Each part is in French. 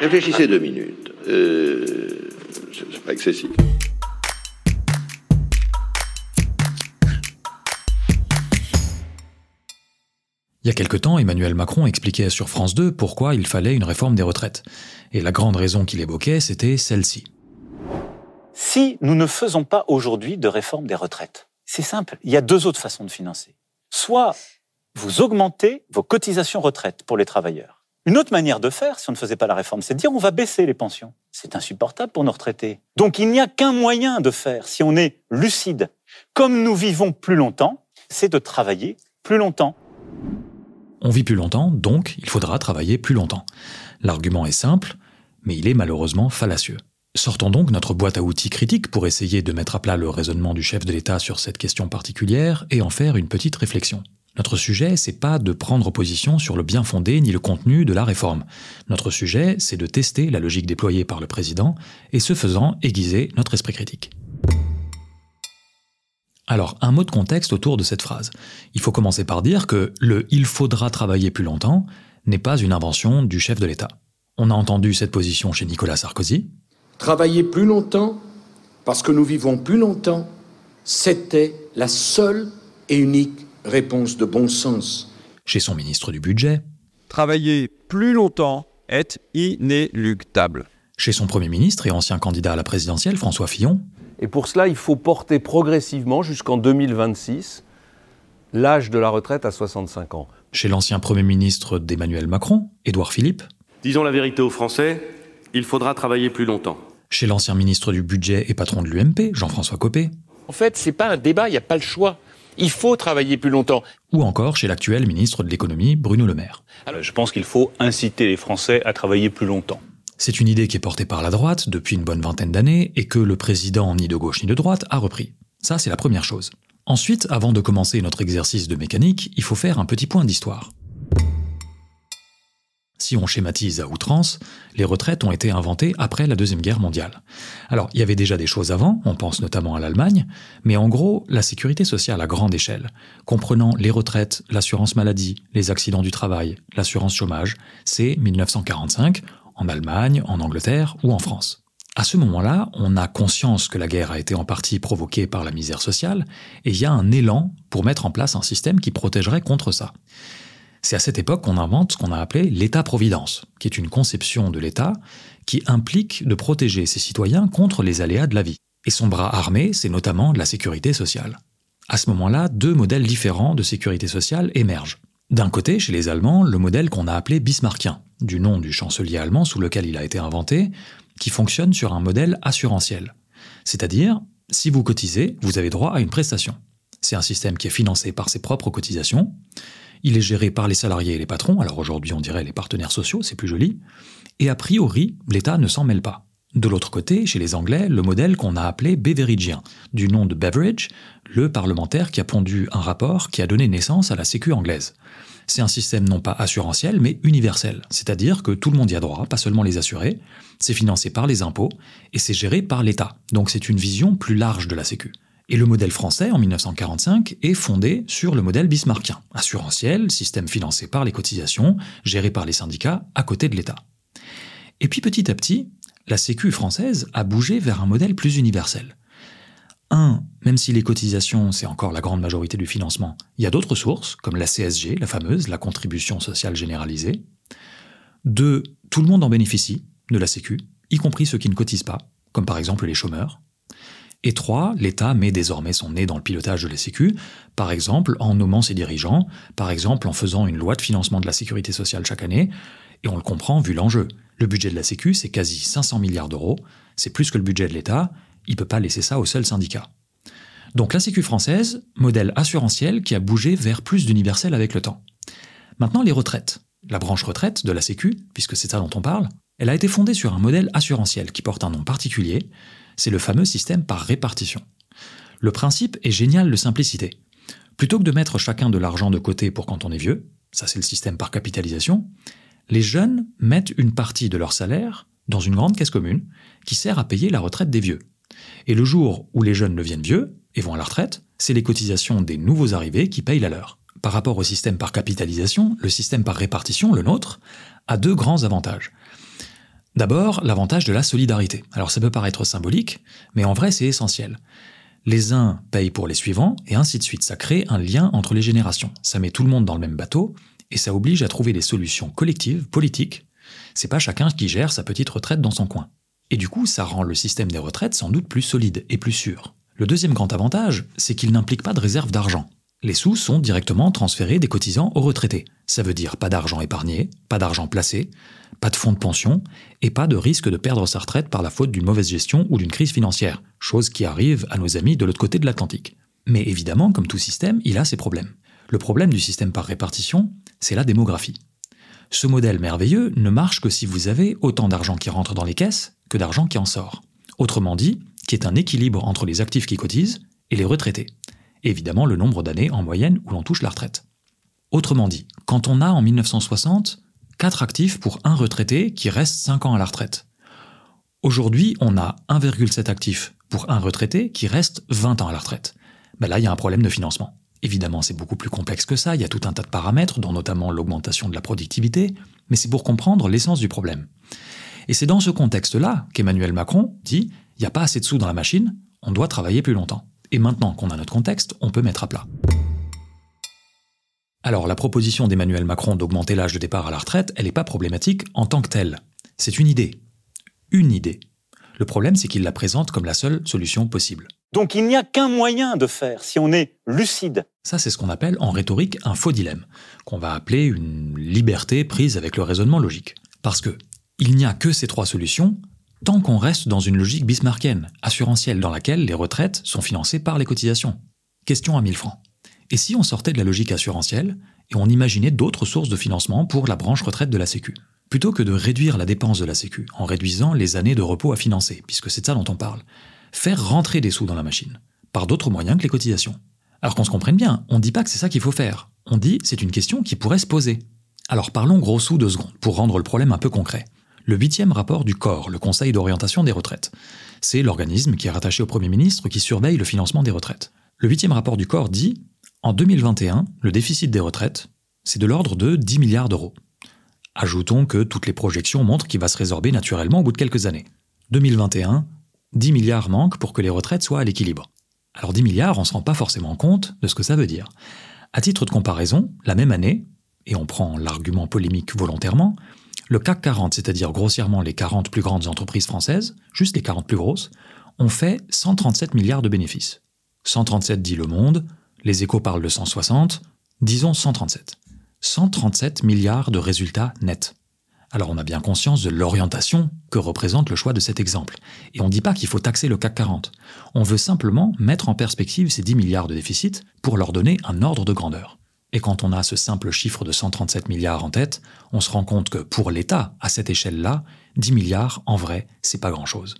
Réfléchissez deux minutes. Euh, c'est pas excessif. Il y a quelque temps, Emmanuel Macron expliquait sur France 2 pourquoi il fallait une réforme des retraites. Et la grande raison qu'il évoquait, c'était celle-ci. Si nous ne faisons pas aujourd'hui de réforme des retraites, c'est simple, il y a deux autres façons de financer. Soit vous augmentez vos cotisations retraite pour les travailleurs. Une autre manière de faire, si on ne faisait pas la réforme, c'est de dire on va baisser les pensions. C'est insupportable pour nos retraités. Donc il n'y a qu'un moyen de faire, si on est lucide. Comme nous vivons plus longtemps, c'est de travailler plus longtemps. On vit plus longtemps, donc il faudra travailler plus longtemps. L'argument est simple, mais il est malheureusement fallacieux. Sortons donc notre boîte à outils critique pour essayer de mettre à plat le raisonnement du chef de l'État sur cette question particulière et en faire une petite réflexion. Notre sujet, c'est pas de prendre position sur le bien fondé ni le contenu de la réforme. Notre sujet, c'est de tester la logique déployée par le président et ce faisant aiguiser notre esprit critique. Alors, un mot de contexte autour de cette phrase. Il faut commencer par dire que le il faudra travailler plus longtemps n'est pas une invention du chef de l'État. On a entendu cette position chez Nicolas Sarkozy. Travailler plus longtemps parce que nous vivons plus longtemps, c'était la seule et unique réponse de bon sens. Chez son ministre du Budget. Travailler plus longtemps est inéluctable. Chez son Premier ministre et ancien candidat à la présidentielle, François Fillon. Et pour cela, il faut porter progressivement jusqu'en 2026 l'âge de la retraite à 65 ans. Chez l'ancien Premier ministre d'Emmanuel Macron, Édouard Philippe. Disons la vérité aux Français, il faudra travailler plus longtemps. Chez l'ancien ministre du Budget et patron de l'UMP, Jean-François Copé. En fait, c'est pas un débat, il n'y a pas le choix. Il faut travailler plus longtemps. Ou encore chez l'actuel ministre de l'économie, Bruno Le Maire. Alors, je pense qu'il faut inciter les Français à travailler plus longtemps. C'est une idée qui est portée par la droite depuis une bonne vingtaine d'années et que le président, ni de gauche ni de droite, a repris. Ça, c'est la première chose. Ensuite, avant de commencer notre exercice de mécanique, il faut faire un petit point d'histoire. Si on schématise à outrance, les retraites ont été inventées après la Deuxième Guerre mondiale. Alors, il y avait déjà des choses avant, on pense notamment à l'Allemagne, mais en gros, la sécurité sociale à grande échelle, comprenant les retraites, l'assurance maladie, les accidents du travail, l'assurance chômage, c'est 1945, en Allemagne, en Angleterre ou en France. À ce moment-là, on a conscience que la guerre a été en partie provoquée par la misère sociale, et il y a un élan pour mettre en place un système qui protégerait contre ça. C'est à cette époque qu'on invente ce qu'on a appelé l'État-providence, qui est une conception de l'État qui implique de protéger ses citoyens contre les aléas de la vie. Et son bras armé, c'est notamment la sécurité sociale. À ce moment-là, deux modèles différents de sécurité sociale émergent. D'un côté, chez les Allemands, le modèle qu'on a appelé bismarckien, du nom du chancelier allemand sous lequel il a été inventé, qui fonctionne sur un modèle assurantiel. C'est-à-dire, si vous cotisez, vous avez droit à une prestation. C'est un système qui est financé par ses propres cotisations. Il est géré par les salariés et les patrons, alors aujourd'hui on dirait les partenaires sociaux, c'est plus joli. Et a priori, l'État ne s'en mêle pas. De l'autre côté, chez les Anglais, le modèle qu'on a appelé Beveridgien, du nom de Beveridge, le parlementaire qui a pondu un rapport qui a donné naissance à la Sécu anglaise. C'est un système non pas assurantiel, mais universel, c'est-à-dire que tout le monde y a droit, pas seulement les assurés, c'est financé par les impôts, et c'est géré par l'État. Donc c'est une vision plus large de la Sécu. Et le modèle français, en 1945, est fondé sur le modèle bismarckien, assurantiel, système financé par les cotisations, géré par les syndicats, à côté de l'État. Et puis petit à petit, la Sécu française a bougé vers un modèle plus universel. Un, même si les cotisations, c'est encore la grande majorité du financement, il y a d'autres sources, comme la CSG, la fameuse, la contribution sociale généralisée. Deux, tout le monde en bénéficie de la Sécu, y compris ceux qui ne cotisent pas, comme par exemple les chômeurs. Et trois, l'État met désormais son nez dans le pilotage de la Sécu, par exemple en nommant ses dirigeants, par exemple en faisant une loi de financement de la sécurité sociale chaque année, et on le comprend vu l'enjeu. Le budget de la Sécu, c'est quasi 500 milliards d'euros, c'est plus que le budget de l'État, il ne peut pas laisser ça au seul syndicat. Donc la Sécu française, modèle assurantiel qui a bougé vers plus d'universel avec le temps. Maintenant les retraites. La branche retraite de la Sécu, puisque c'est ça dont on parle, elle a été fondée sur un modèle assurantiel qui porte un nom particulier, c'est le fameux système par répartition. Le principe est génial de simplicité. Plutôt que de mettre chacun de l'argent de côté pour quand on est vieux, ça c'est le système par capitalisation, les jeunes mettent une partie de leur salaire dans une grande caisse commune qui sert à payer la retraite des vieux. Et le jour où les jeunes deviennent vieux et vont à la retraite, c'est les cotisations des nouveaux arrivés qui payent la leur. Par rapport au système par capitalisation, le système par répartition, le nôtre, a deux grands avantages. D'abord, l'avantage de la solidarité. Alors ça peut paraître symbolique, mais en vrai c'est essentiel. Les uns payent pour les suivants, et ainsi de suite. Ça crée un lien entre les générations. Ça met tout le monde dans le même bateau, et ça oblige à trouver des solutions collectives, politiques. C'est pas chacun qui gère sa petite retraite dans son coin. Et du coup, ça rend le système des retraites sans doute plus solide et plus sûr. Le deuxième grand avantage, c'est qu'il n'implique pas de réserve d'argent. Les sous sont directement transférés des cotisants aux retraités. Ça veut dire pas d'argent épargné, pas d'argent placé, pas de fonds de pension et pas de risque de perdre sa retraite par la faute d'une mauvaise gestion ou d'une crise financière, chose qui arrive à nos amis de l'autre côté de l'Atlantique. Mais évidemment, comme tout système, il a ses problèmes. Le problème du système par répartition, c'est la démographie. Ce modèle merveilleux ne marche que si vous avez autant d'argent qui rentre dans les caisses que d'argent qui en sort. Autrement dit, qui est un équilibre entre les actifs qui cotisent et les retraités. Évidemment, le nombre d'années en moyenne où l'on touche la retraite. Autrement dit, quand on a en 1960 4 actifs pour un retraité qui reste 5 ans à la retraite. Aujourd'hui, on a 1,7 actifs pour un retraité qui reste 20 ans à la retraite. Là, il y a un problème de financement. Évidemment, c'est beaucoup plus complexe que ça, il y a tout un tas de paramètres, dont notamment l'augmentation de la productivité, mais c'est pour comprendre l'essence du problème. Et c'est dans ce contexte-là qu'Emmanuel Macron dit il n'y a pas assez de sous dans la machine, on doit travailler plus longtemps. Et maintenant qu'on a notre contexte, on peut mettre à plat. Alors la proposition d'Emmanuel Macron d'augmenter l'âge de départ à la retraite, elle n'est pas problématique en tant que telle. C'est une idée. Une idée. Le problème, c'est qu'il la présente comme la seule solution possible. Donc il n'y a qu'un moyen de faire si on est lucide. Ça, c'est ce qu'on appelle en rhétorique un faux dilemme, qu'on va appeler une liberté prise avec le raisonnement logique. Parce que il n'y a que ces trois solutions tant qu'on reste dans une logique bismarckienne, assurantielle, dans laquelle les retraites sont financées par les cotisations. Question à 1000 francs. Et si on sortait de la logique assurantielle et on imaginait d'autres sources de financement pour la branche retraite de la Sécu? Plutôt que de réduire la dépense de la Sécu en réduisant les années de repos à financer, puisque c'est de ça dont on parle, faire rentrer des sous dans la machine, par d'autres moyens que les cotisations. Alors qu'on se comprenne bien, on ne dit pas que c'est ça qu'il faut faire. On dit c'est une question qui pourrait se poser. Alors parlons gros sous deux secondes, pour rendre le problème un peu concret. Le huitième rapport du COR, le Conseil d'orientation des retraites. C'est l'organisme qui est rattaché au Premier ministre qui surveille le financement des retraites. Le huitième rapport du COR dit en 2021, le déficit des retraites, c'est de l'ordre de 10 milliards d'euros. Ajoutons que toutes les projections montrent qu'il va se résorber naturellement au bout de quelques années. 2021, 10 milliards manquent pour que les retraites soient à l'équilibre. Alors 10 milliards, on ne se rend pas forcément compte de ce que ça veut dire. À titre de comparaison, la même année, et on prend l'argument polémique volontairement, le CAC 40, c'est-à-dire grossièrement les 40 plus grandes entreprises françaises, juste les 40 plus grosses, ont fait 137 milliards de bénéfices. 137 dit le monde, les échos parlent de 160, disons 137. 137 milliards de résultats nets. Alors on a bien conscience de l'orientation que représente le choix de cet exemple. Et on ne dit pas qu'il faut taxer le CAC 40. On veut simplement mettre en perspective ces 10 milliards de déficit pour leur donner un ordre de grandeur. Et quand on a ce simple chiffre de 137 milliards en tête, on se rend compte que pour l'État, à cette échelle-là, 10 milliards, en vrai, c'est pas grand-chose.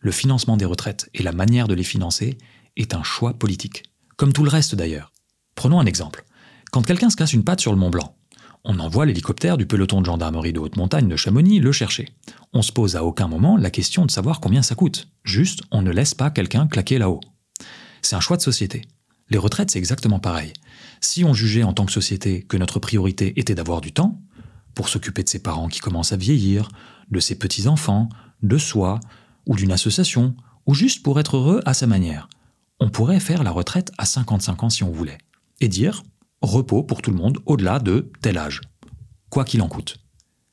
Le financement des retraites et la manière de les financer est un choix politique comme tout le reste d'ailleurs. Prenons un exemple. Quand quelqu'un se casse une patte sur le Mont Blanc, on envoie l'hélicoptère du peloton de gendarmerie de haute montagne de Chamonix le chercher. On se pose à aucun moment la question de savoir combien ça coûte. Juste, on ne laisse pas quelqu'un claquer là-haut. C'est un choix de société. Les retraites, c'est exactement pareil. Si on jugeait en tant que société que notre priorité était d'avoir du temps, pour s'occuper de ses parents qui commencent à vieillir, de ses petits-enfants, de soi, ou d'une association, ou juste pour être heureux à sa manière, on pourrait faire la retraite à 55 ans si on voulait, et dire repos pour tout le monde au-delà de tel âge, quoi qu'il en coûte.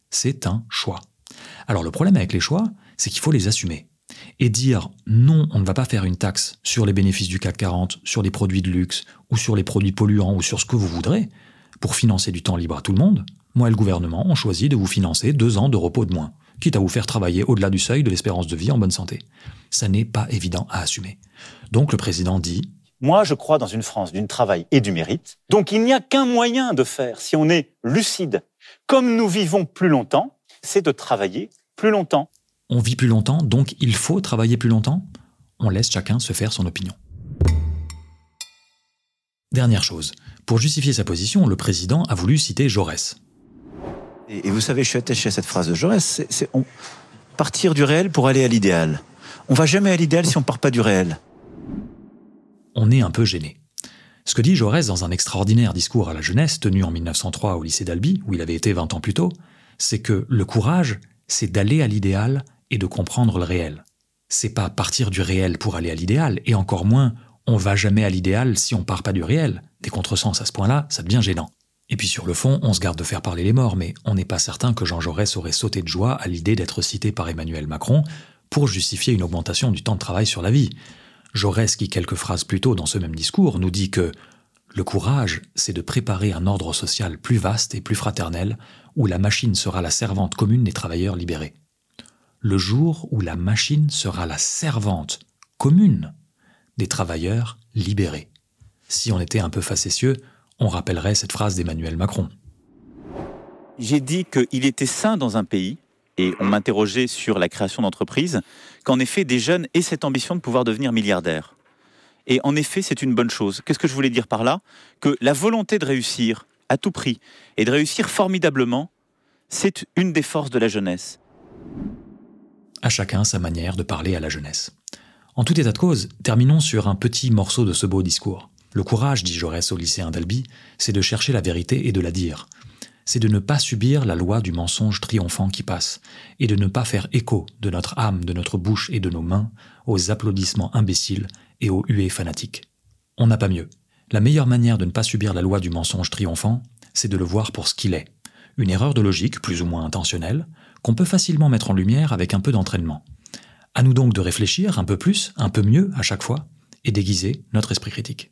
C'est un choix. Alors le problème avec les choix, c'est qu'il faut les assumer. Et dire non, on ne va pas faire une taxe sur les bénéfices du CAC 40, sur les produits de luxe, ou sur les produits polluants, ou sur ce que vous voudrez, pour financer du temps libre à tout le monde, moi et le gouvernement ont choisi de vous financer deux ans de repos de moins, quitte à vous faire travailler au-delà du seuil de l'espérance de vie en bonne santé. Ça n'est pas évident à assumer. Donc le président dit Moi, je crois dans une France du travail et du mérite. Donc il n'y a qu'un moyen de faire, si on est lucide. Comme nous vivons plus longtemps, c'est de travailler plus longtemps. On vit plus longtemps, donc il faut travailler plus longtemps On laisse chacun se faire son opinion. Dernière chose, pour justifier sa position, le président a voulu citer Jaurès. Et, vous savez, je suis attaché à cette phrase de Jaurès, c'est partir du réel pour aller à l'idéal. On va jamais à l'idéal si on part pas du réel on est un peu gêné. Ce que dit Jaurès dans un extraordinaire discours à la jeunesse tenu en 1903 au lycée d'Albi, où il avait été 20 ans plus tôt, c'est que le courage, c'est d'aller à l'idéal et de comprendre le réel. C'est pas partir du réel pour aller à l'idéal, et encore moins, on va jamais à l'idéal si on part pas du réel. Des contresens à ce point-là, ça devient gênant. Et puis sur le fond, on se garde de faire parler les morts, mais on n'est pas certain que Jean Jaurès aurait sauté de joie à l'idée d'être cité par Emmanuel Macron pour justifier une augmentation du temps de travail sur la vie. Jaurès, qui quelques phrases plus tôt dans ce même discours, nous dit que le courage, c'est de préparer un ordre social plus vaste et plus fraternel, où la machine sera la servante commune des travailleurs libérés. Le jour où la machine sera la servante commune des travailleurs libérés. Si on était un peu facétieux, on rappellerait cette phrase d'Emmanuel Macron. J'ai dit qu'il était sain dans un pays, et on m'interrogeait sur la création d'entreprises, qu'en effet des jeunes aient cette ambition de pouvoir devenir milliardaires. Et en effet, c'est une bonne chose. Qu'est-ce que je voulais dire par là? Que la volonté de réussir à tout prix et de réussir formidablement, c'est une des forces de la jeunesse. À chacun sa manière de parler à la jeunesse. En tout état de cause, terminons sur un petit morceau de ce beau discours. Le courage, dit Jaurès au lycéen d'Albi, c'est de chercher la vérité et de la dire. C'est de ne pas subir la loi du mensonge triomphant qui passe, et de ne pas faire écho de notre âme, de notre bouche et de nos mains aux applaudissements imbéciles et aux huées fanatiques. On n'a pas mieux. La meilleure manière de ne pas subir la loi du mensonge triomphant, c'est de le voir pour ce qu'il est. Une erreur de logique, plus ou moins intentionnelle, qu'on peut facilement mettre en lumière avec un peu d'entraînement. À nous donc de réfléchir un peu plus, un peu mieux à chaque fois, et d'aiguiser notre esprit critique.